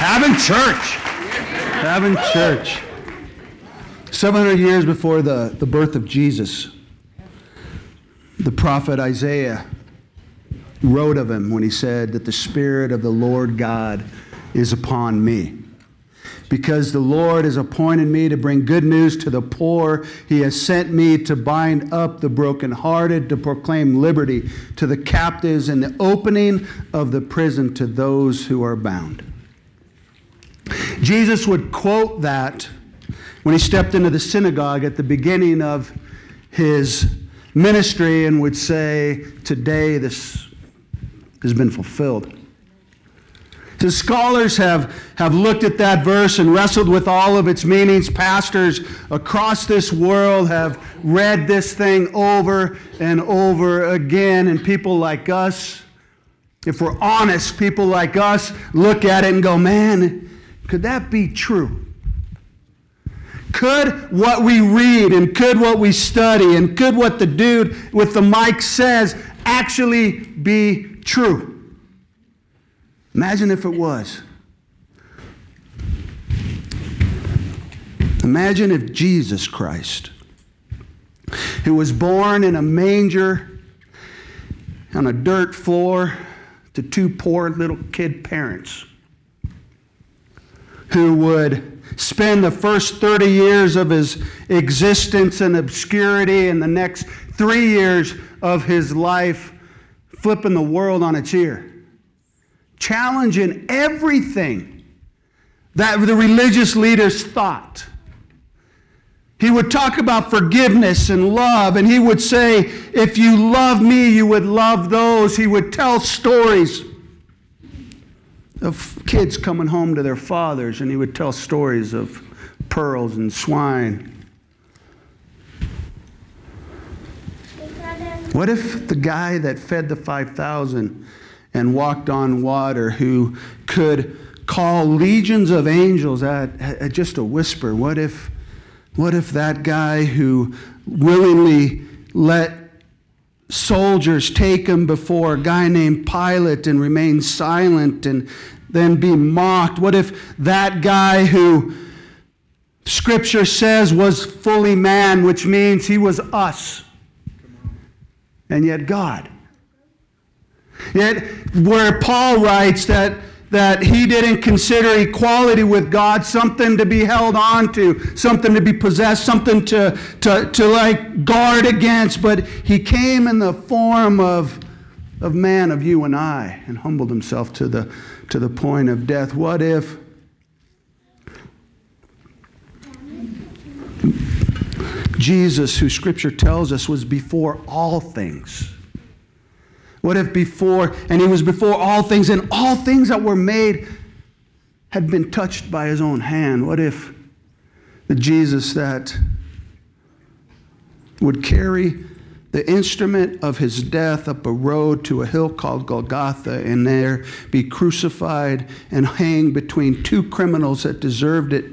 Having church. Having church. 700 years before the, the birth of Jesus, the prophet Isaiah wrote of him when he said that the Spirit of the Lord God is upon me. Because the Lord has appointed me to bring good news to the poor, He has sent me to bind up the brokenhearted, to proclaim liberty to the captives, and the opening of the prison to those who are bound. Jesus would quote that when he stepped into the synagogue at the beginning of his ministry and would say, Today this has been fulfilled. The scholars have, have looked at that verse and wrestled with all of its meanings. Pastors across this world have read this thing over and over again. And people like us, if we're honest, people like us look at it and go, man, could that be true? Could what we read and could what we study and could what the dude with the mic says actually be true? Imagine if it was. Imagine if Jesus Christ, who was born in a manger on a dirt floor to two poor little kid parents, who would spend the first 30 years of his existence in obscurity and the next three years of his life flipping the world on its ear challenging everything that the religious leaders thought. He would talk about forgiveness and love, and he would say, If you love me, you would love those. He would tell stories of kids coming home to their fathers, and he would tell stories of pearls and swine. What if the guy that fed the 5,000 and walked on water, who could call legions of angels at, at just a whisper. What if, what if that guy who willingly let soldiers take him before a guy named Pilate and remain silent and then be mocked? What if that guy who Scripture says was fully man, which means he was us, and yet God? Yet, where Paul writes that, that he didn't consider equality with God something to be held on to, something to be possessed, something to, to, to like guard against, but he came in the form of, of man, of you and I, and humbled himself to the, to the point of death. What if Jesus, who Scripture tells us was before all things, what if before, and he was before all things, and all things that were made had been touched by his own hand? What if the Jesus that would carry the instrument of his death up a road to a hill called Golgotha and there be crucified and hang between two criminals that deserved it.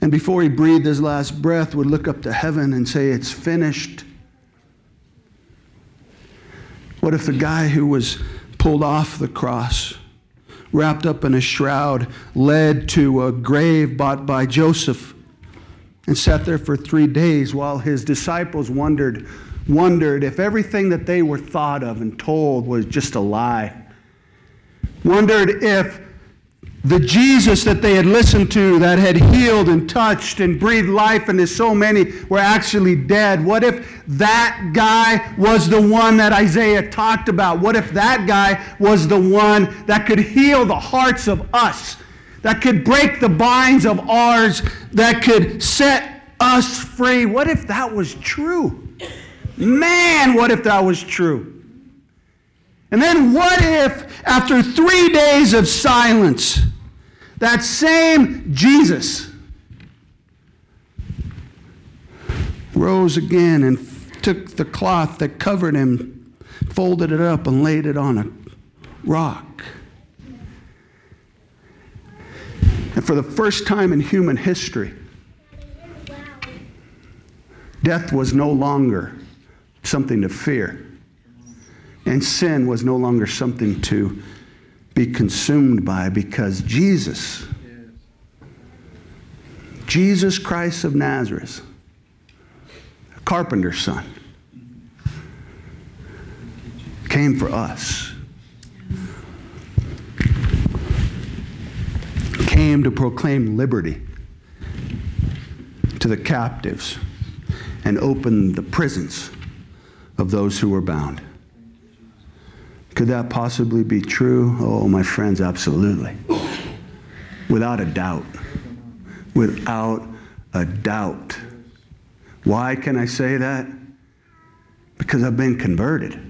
And before he breathed his last breath, would look up to heaven and say, It's finished. What if the guy who was pulled off the cross, wrapped up in a shroud, led to a grave bought by Joseph, and sat there for three days while his disciples wondered, wondered if everything that they were thought of and told was just a lie? Wondered if the Jesus that they had listened to, that had healed and touched and breathed life into so many, were actually dead? What if that guy was the one that Isaiah talked about? What if that guy was the one that could heal the hearts of us, that could break the binds of ours, that could set us free? What if that was true? Man, what if that was true? And then what if, after three days of silence, that same Jesus rose again and took the cloth that covered him, folded it up, and laid it on a rock. And for the first time in human history, death was no longer something to fear, and sin was no longer something to be consumed by because Jesus, Jesus Christ of Nazareth, a carpenter's son, came for us. Came to proclaim liberty to the captives and open the prisons of those who were bound. Could that possibly be true? Oh, my friends, absolutely. Without a doubt. Without a doubt. Why can I say that? Because I've been converted.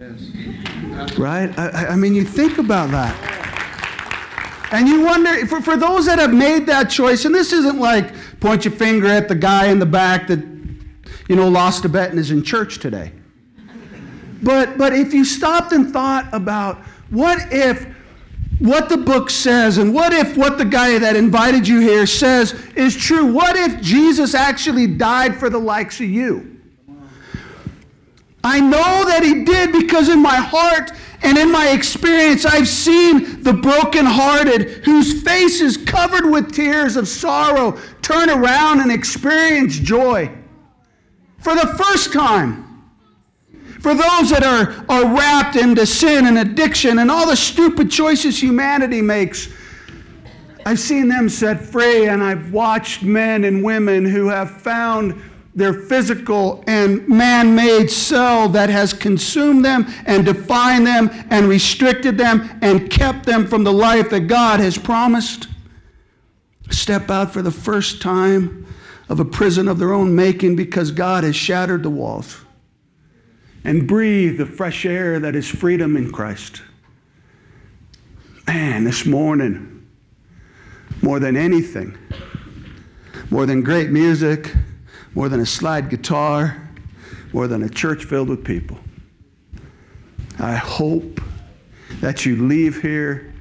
Yes. Right? I, I, mean, you think about that. And you wonder, for, for those that have made that choice, and this isn't like point your finger at the guy in the back that, you know, lost a bet and is in church today. But, but if you stopped and thought about what if what the book says and what if what the guy that invited you here says is true? What if Jesus actually died for the likes of you? I know that he did because in my heart and in my experience, I've seen the brokenhearted whose face is covered with tears of sorrow turn around and experience joy for the first time. For those that are, are wrapped into sin and addiction and all the stupid choices humanity makes, I've seen them set free, and I've watched men and women who have found their physical and man made cell that has consumed them and defined them and restricted them and kept them from the life that God has promised. Step out for the first time of a prison of their own making because God has shattered the walls and breathe the fresh air that is freedom in Christ. Man, this morning, more than anything, more than great music, more than a slide guitar, more than a church filled with people, I hope that you leave here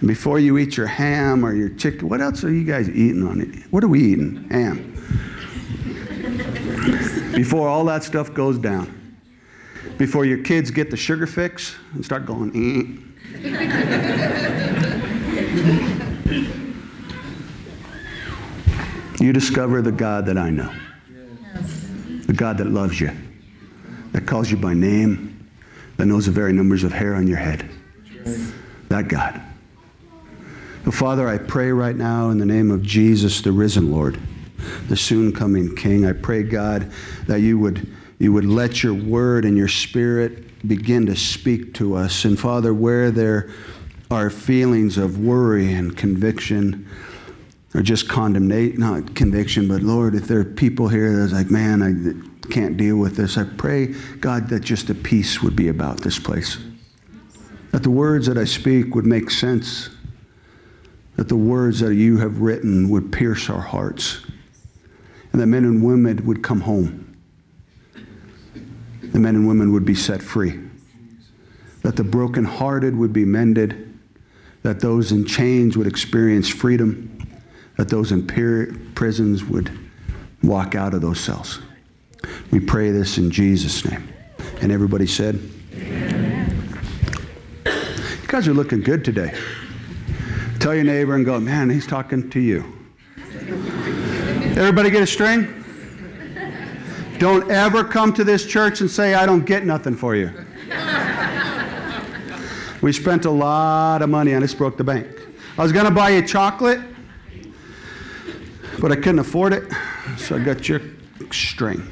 and before you eat your ham or your chicken, what else are you guys eating on it? What are we eating? Ham. before all that stuff goes down before your kids get the sugar fix and start going, eh. you discover the God that I know. The God that loves you, that calls you by name, that knows the very numbers of hair on your head. That God. So, Father, I pray right now in the name of Jesus, the risen Lord, the soon coming King. I pray, God, that you would you would let your word and your spirit begin to speak to us. And Father, where there are feelings of worry and conviction, or just condemnation, not conviction, but Lord, if there are people here that's like, man, I can't deal with this, I pray, God, that just a peace would be about this place. That the words that I speak would make sense. That the words that you have written would pierce our hearts. And that men and women would come home the men and women would be set free, that the brokenhearted would be mended, that those in chains would experience freedom, that those in prisons would walk out of those cells. We pray this in Jesus' name. And everybody said, Amen. You guys are looking good today. Tell your neighbor and go, man, he's talking to you. Everybody get a string? Don't ever come to this church and say, I don't get nothing for you. we spent a lot of money on this, broke the bank. I was going to buy you chocolate, but I couldn't afford it, so I got your string.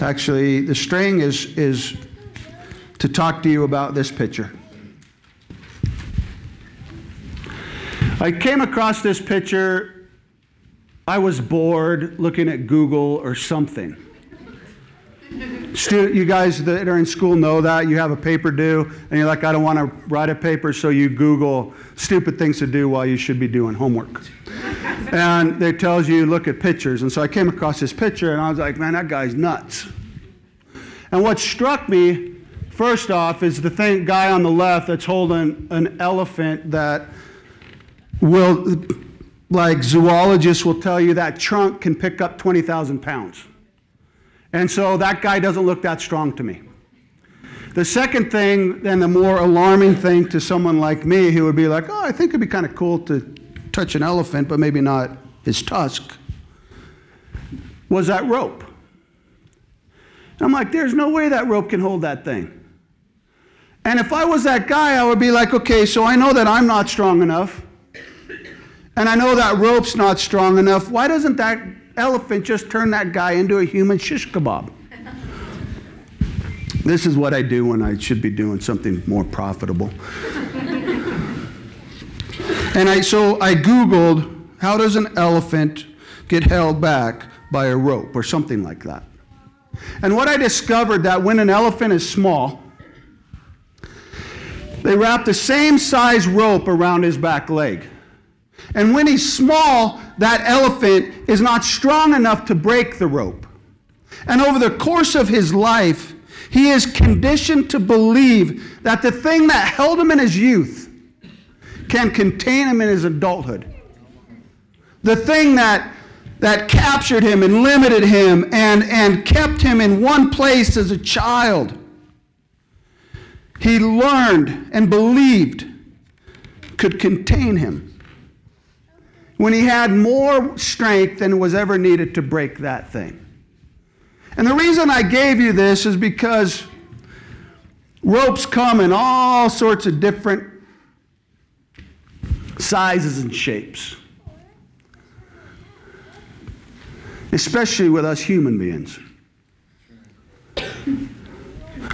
Actually, the string is, is to talk to you about this picture. I came across this picture I was bored looking at Google or something. Student, you guys that are in school know that. You have a paper due, and you're like, I don't want to write a paper, so you Google stupid things to do while you should be doing homework. and it tells you, look at pictures. And so I came across this picture, and I was like, man, that guy's nuts. And what struck me, first off, is the thing, guy on the left that's holding an elephant that will like zoologists will tell you that trunk can pick up 20,000 pounds. And so that guy doesn't look that strong to me. The second thing, and the more alarming thing to someone like me who would be like, oh, I think it'd be kind of cool to touch an elephant, but maybe not his tusk, was that rope. I'm like, there's no way that rope can hold that thing. And if I was that guy, I would be like, okay, so I know that I'm not strong enough. And I know that rope's not strong enough. Why doesn't that elephant just turn that guy into a human shish kebab? this is what I do when I should be doing something more profitable. and I, so I Googled, how does an elephant get held back by a rope or something like that? And what I discovered that when an elephant is small, they wrap the same size rope around his back leg. And when he's small, that elephant is not strong enough to break the rope. And over the course of his life, he is conditioned to believe that the thing that held him in his youth can contain him in his adulthood. The thing that, that captured him and limited him and, and kept him in one place as a child, he learned and believed could contain him when he had more strength than was ever needed to break that thing. And the reason I gave you this is because ropes come in all sorts of different sizes and shapes, especially with us human beings.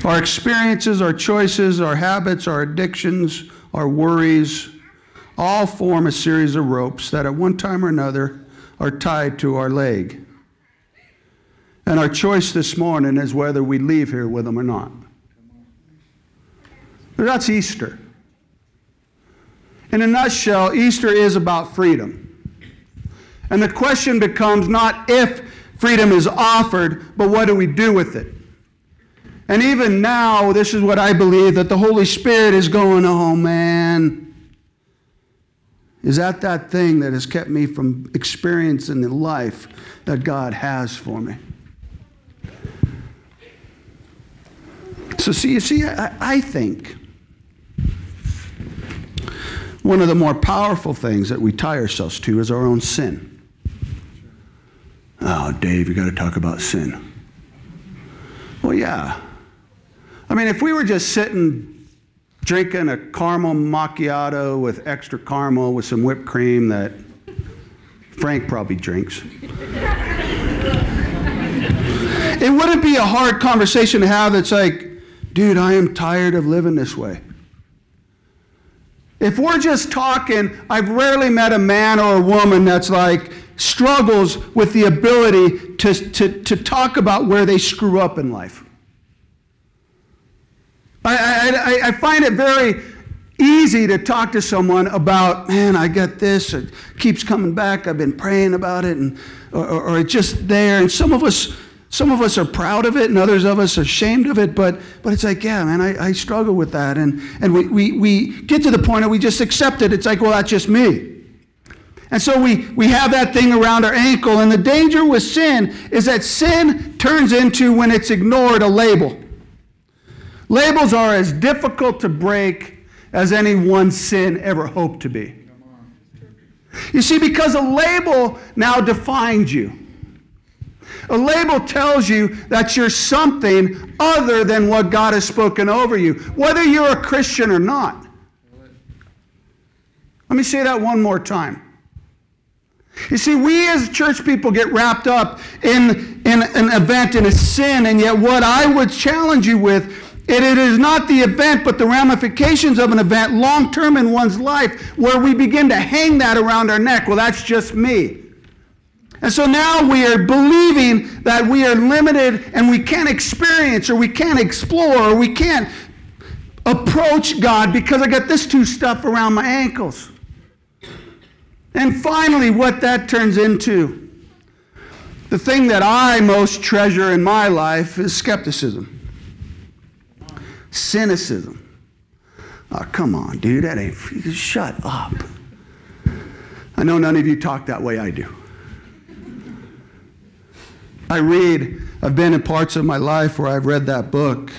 Our experiences, our choices, our habits, our addictions, our worries, all form a series of ropes that at one time or another are tied to our leg. And our choice this morning is whether we leave here with them or not. But That's Easter. In a nutshell, Easter is about freedom. And the question becomes not if freedom is offered, but what do we do with it? And even now, this is what I believe that the Holy Spirit is going, oh man, is that that thing that has kept me from experiencing the life that God has for me? So, see, you see, I, I think one of the more powerful things that we tie ourselves to is our own sin. Oh, Dave, you got to talk about sin. Well, yeah. I mean, if we were just sitting drinking a caramel macchiato with extra caramel with some whipped cream that Frank probably drinks. it wouldn't be a hard conversation to have that's like, dude, I am tired of living this way. If we're just talking, I've rarely met a man or a woman that's like struggles with the ability to, to, to talk about where they screw up in life. I, I, I find it very easy to talk to someone about, man, I got this. It keeps coming back. I've been praying about it, and or, or, it's just there. And some of us, some of us are proud of it, and others of us are ashamed of it. But but it's like, yeah, man, I, I struggle with that, and and we, we we get to the point that we just accept it. It's like, well, that's just me. And so we, we have that thing around our ankle. And the danger with sin is that sin turns into, when it's ignored, a label. Labels are as difficult to break as any one sin ever hoped to be. You see, because a label now defines you. A label tells you that you're something other than what God has spoken over you, whether you're a Christian or not. Let me say that one more time. You see, we as church people get wrapped up in, in an event, in a sin, and yet what I would challenge you with it, it is not the event, but the ramifications of an event long term in one's life where we begin to hang that around our neck. Well, that's just me. And so now we are believing that we are limited and we can't experience or we can't explore or we can't approach God because I got this two stuff around my ankles. And finally, what that turns into, the thing that I most treasure in my life is skepticism. Cynicism. Oh, come on, dude. That ain't. Shut up. I know none of you talk that way I do. I read, I've been in parts of my life where I've read that book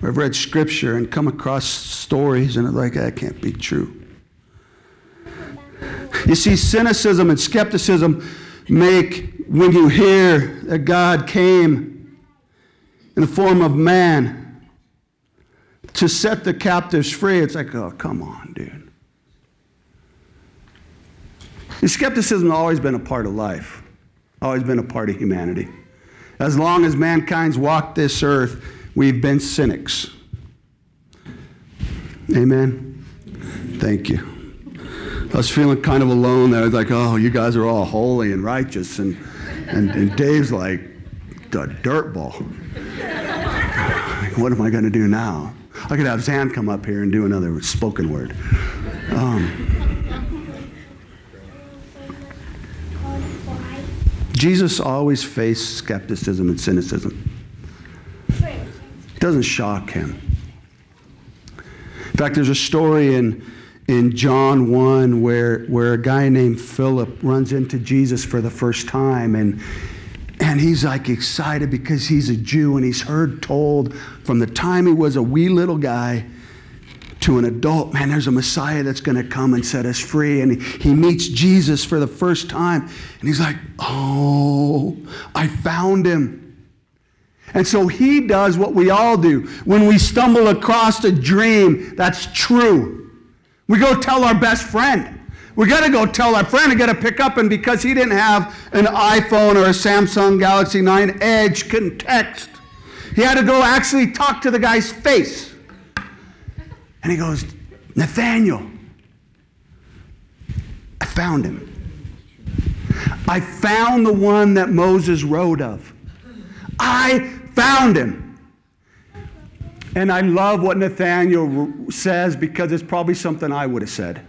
where I've read scripture and come across stories and it's like, that can't be true. You see, cynicism and skepticism make, when you hear that God came in the form of man to set the captives free, it's like, oh, come on, dude. The skepticism has always been a part of life, always been a part of humanity. As long as mankind's walked this earth, we've been cynics. Amen. Thank you. I was feeling kind of alone there. I was like, oh, you guys are all holy and righteous. And, and, and Dave's like, the dirt ball. what am I going to do now? I could have Zan come up here and do another spoken word. Um, Jesus always faced skepticism and cynicism. It doesn't shock him. In fact, there's a story in in John 1 where, where a guy named Philip runs into Jesus for the first time and and he's like excited because he's a Jew and he's heard told from the time he was a wee little guy to an adult, man, there's a Messiah that's going to come and set us free. And he, meets Jesus for the first time. And he's like, oh, I found him. And so he does what we all do when we stumble across a dream that's true. We go tell our best friend. We got to go tell our friend to get a pick up, and because he didn't have an iPhone or a Samsung Galaxy 9 Edge, couldn't text. He had to go actually talk to the guy's face. And he goes, Nathaniel, I found him. I found the one that Moses wrote of. I found him. And I love what Nathaniel says because it's probably something I would have said.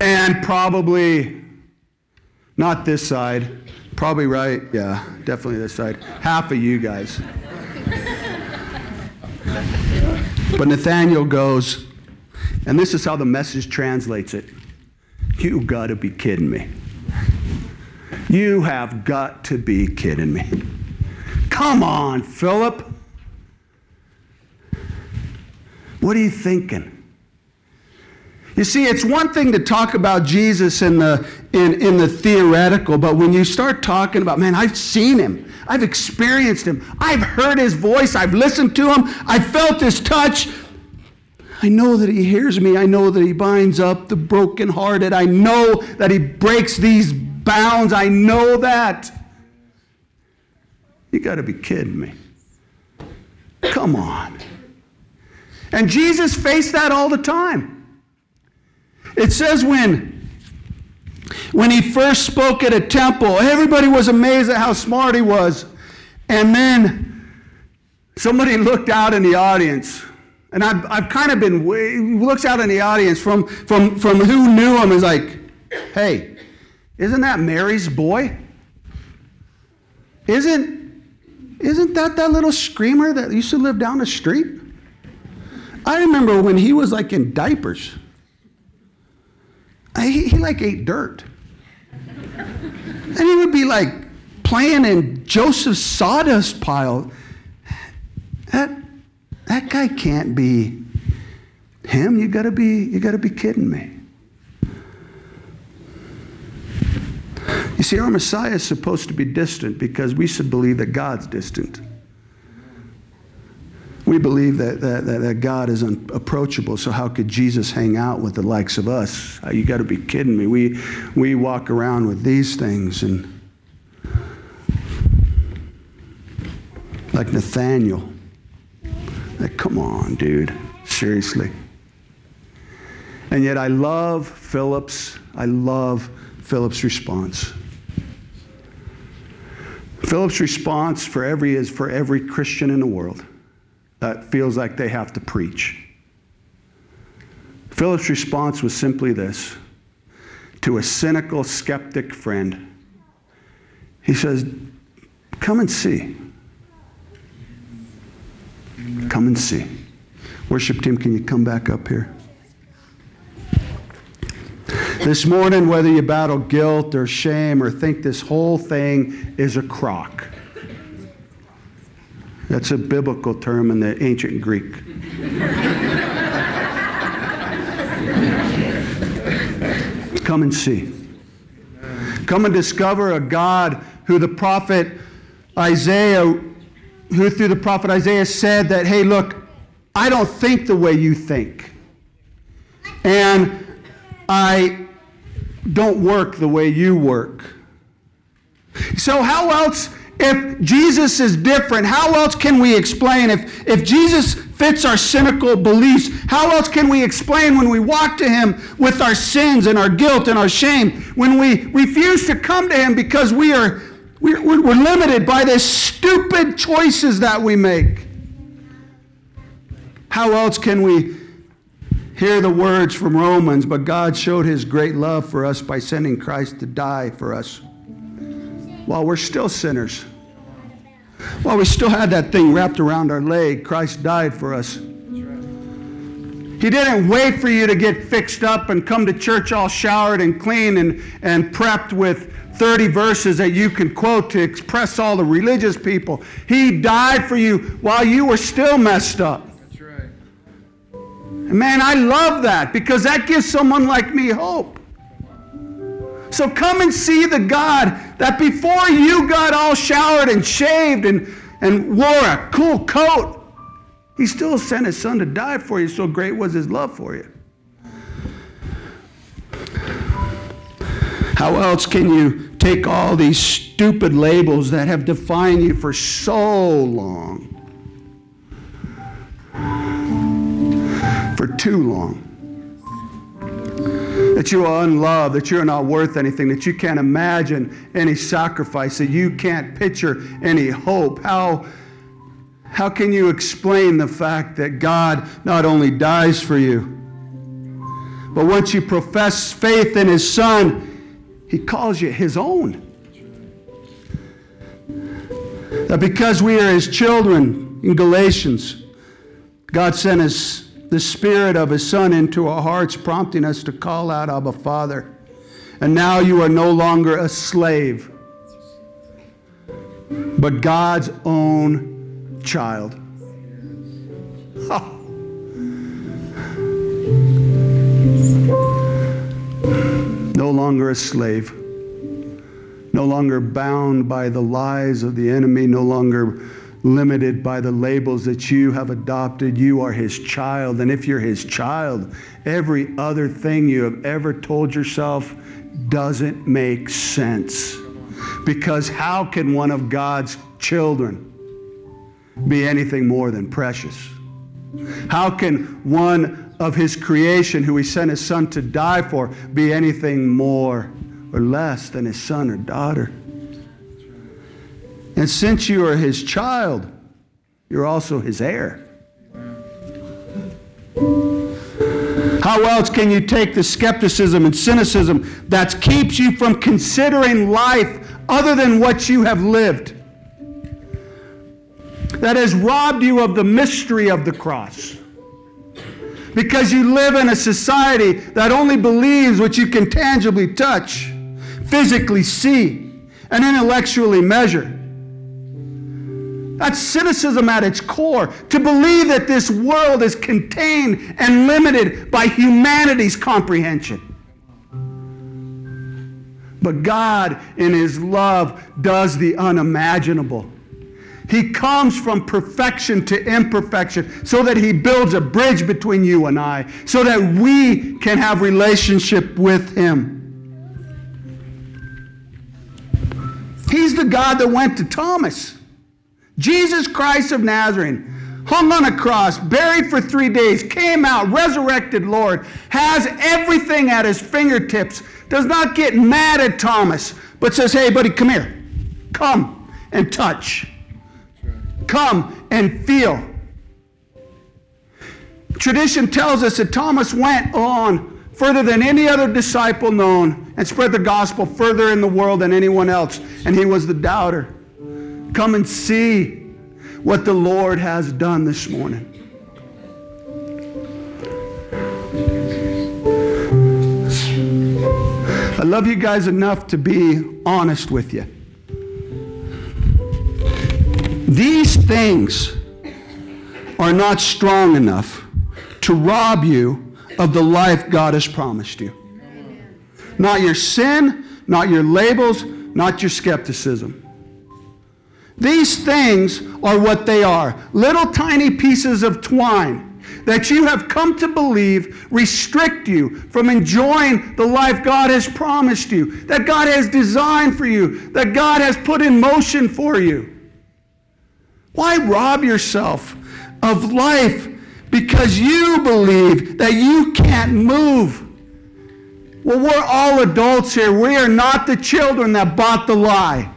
And probably not this side. Probably right. Yeah, definitely this side. Half of you guys. but Nathaniel goes, and this is how the message translates it You got to be kidding me. You have got to be kidding me. Come on, Philip. What are you thinking? You see, it's one thing to talk about Jesus in the, in, in the theoretical, but when you start talking about, man, I've seen him, I've experienced him, I've heard his voice, I've listened to him, I've felt his touch. I know that he hears me. I know that he binds up the brokenhearted. I know that he breaks these bounds. I know that. You got to be kidding me. Come on. And Jesus faced that all the time. It says when when he first spoke at a temple, everybody was amazed at how smart he was. And then somebody looked out in the audience. And I've, I've kind of been, looks out in the audience from, from, from who knew him is like, hey, isn't that Mary's boy? Isn't, isn't that that little screamer that used to live down the street? I remember when he was like in diapers. He, he like ate dirt. And he would be like playing in Joseph's sawdust pile. That, that guy can't be him. You gotta be, you gotta be kidding me. You see, our Messiah is supposed to be distant because we should believe that God's distant. We believe that, that, that God is unapproachable, so how could Jesus hang out with the likes of us? Uh, you got to be kidding me. We, we walk around with these things and like Nathaniel. Like, come on, dude. Seriously. And yet I love Philip's, I love Philip's response. Philip's response for every is for every Christian in the world that feels like they have to preach. Philip's response was simply this to a cynical, skeptic friend. He says, Come and see. Come and see. Worship team, can you come back up here? This morning, whether you battle guilt or shame or think this whole thing is a crock, That's a biblical term in the ancient Greek. Come and see. Come and discover a God who the prophet Isaiah, who through the prophet Isaiah said that, hey, look, I don't think the way you think. And I don't work the way you work. So, how else, if Jesus is different, how else can we explain? If, if Jesus fits our cynical beliefs, how else can we explain when we walk to Him with our sins and our guilt and our shame? When we refuse to come to Him because we are we're, we're limited by the stupid choices that we make. How else can we hear the words from Romans? But God showed his great love for us by sending Christ to die for us while we're still sinners. While we still had that thing wrapped around our leg, Christ died for us. He didn't wait for you to get fixed up and come to church all showered and clean and, and prepped with 30 verses that you can quote to express all the religious people. He died for you while you were still messed up. That's right. And man, I love that because that gives someone like me hope. So come and see the God that before you got all showered and shaved and, and wore a cool coat, he still sent his son to die for you. So great was his love for you. How else can you take all these stupid labels that have defined you for so long? For too long. That you are unloved, that you're not worth anything, that you can't imagine any sacrifice, that you can't picture any hope. How, how can you explain the fact that God not only dies for you, but once you profess faith in His Son, he calls you his own. That because we are his children in Galatians, God sent us the spirit of his son into our hearts, prompting us to call out, Abba, Father. And now you are no longer a slave, but God's own child. No longer a slave, no longer bound by the lies of the enemy, no longer limited by the labels that you have adopted. You are his child. And if you're his child, every other thing you have ever told yourself doesn't make sense. Because how can one of God's children be anything more than precious? How can one of his creation, who he sent his son to die for, be anything more or less than his son or daughter? And since you are his child, you're also his heir. How else can you take the skepticism and cynicism that keeps you from considering life other than what you have lived? That has robbed you of the mystery of the cross. Because you live in a society that only believes what you can tangibly touch, physically see, and intellectually measure. That's cynicism at its core. To believe that this world is contained and limited by humanity's comprehension. But God, in His love, does the unimaginable. He comes from perfection to imperfection so that He builds a bridge between you and I, so that we can have relationship with Him. He's the God that went to Thomas. Jesus Christ of Nazareth, hung on a cross, buried for three days, came out, resurrected Lord, has everything at his fingertips, does not get mad at Thomas, but says, Hey, buddy, come here. Come and touch. Come and feel. Tradition tells us that Thomas went on further than any other disciple known and spread the gospel further in the world than anyone else, and he was the doubter. Come and see what the Lord has done this morning. I love you guys enough to be honest with you. These things are not strong enough to rob you of the life God has promised you. Not your sin, not your labels, not your skepticism. These things are what they are little tiny pieces of twine that you have come to believe restrict you from enjoying the life God has promised you, that God has designed for you, that God has put in motion for you. Why rob yourself of life because you believe that you can't move? Well, we're all adults here. We are not the children that bought the lie.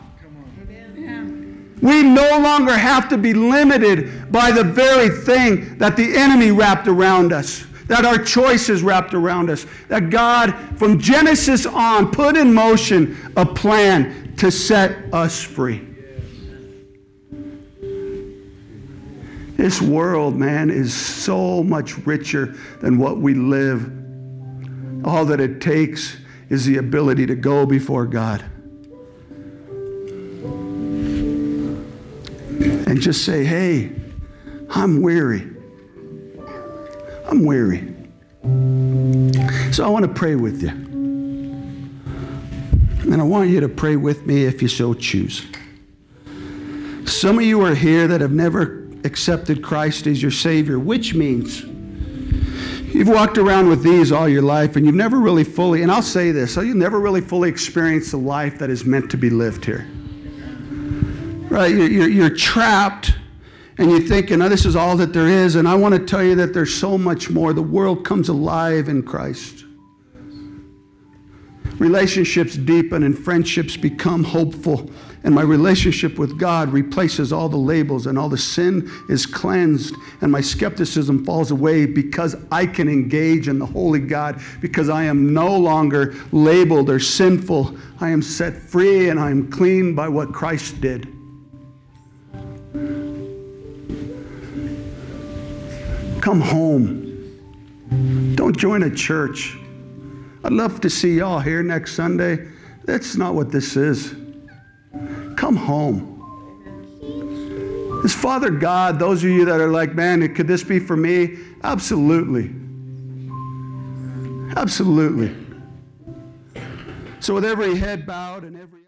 We no longer have to be limited by the very thing that the enemy wrapped around us, that our choices wrapped around us, that God, from Genesis on, put in motion a plan to set us free. This world, man, is so much richer than what we live. All that it takes is the ability to go before God. Just say, hey, I'm weary. I'm weary. So I want to pray with you. And I want you to pray with me if you so choose. Some of you are here that have never accepted Christ as your Savior, which means you've walked around with these all your life and you've never really fully, and I'll say this, so you've never really fully experienced the life that is meant to be lived here right? You're, you're, you're trapped and you're thinking, oh, this is all that there is. And I want to tell you that there's so much more. The world comes alive in Christ. Relationships deepen and friendships become hopeful. And my relationship with God replaces all the labels, and all the sin is cleansed, and my skepticism falls away because I can engage in the Holy God, because I am no longer labeled or sinful. I am set free and I am clean by what Christ did. Come home. Don't join a church. I'd love to see y'all here next Sunday. That's not what this is. Come home. Is Father God, those of you that are like, man, could this be for me? Absolutely. Absolutely. So, with every head bowed and every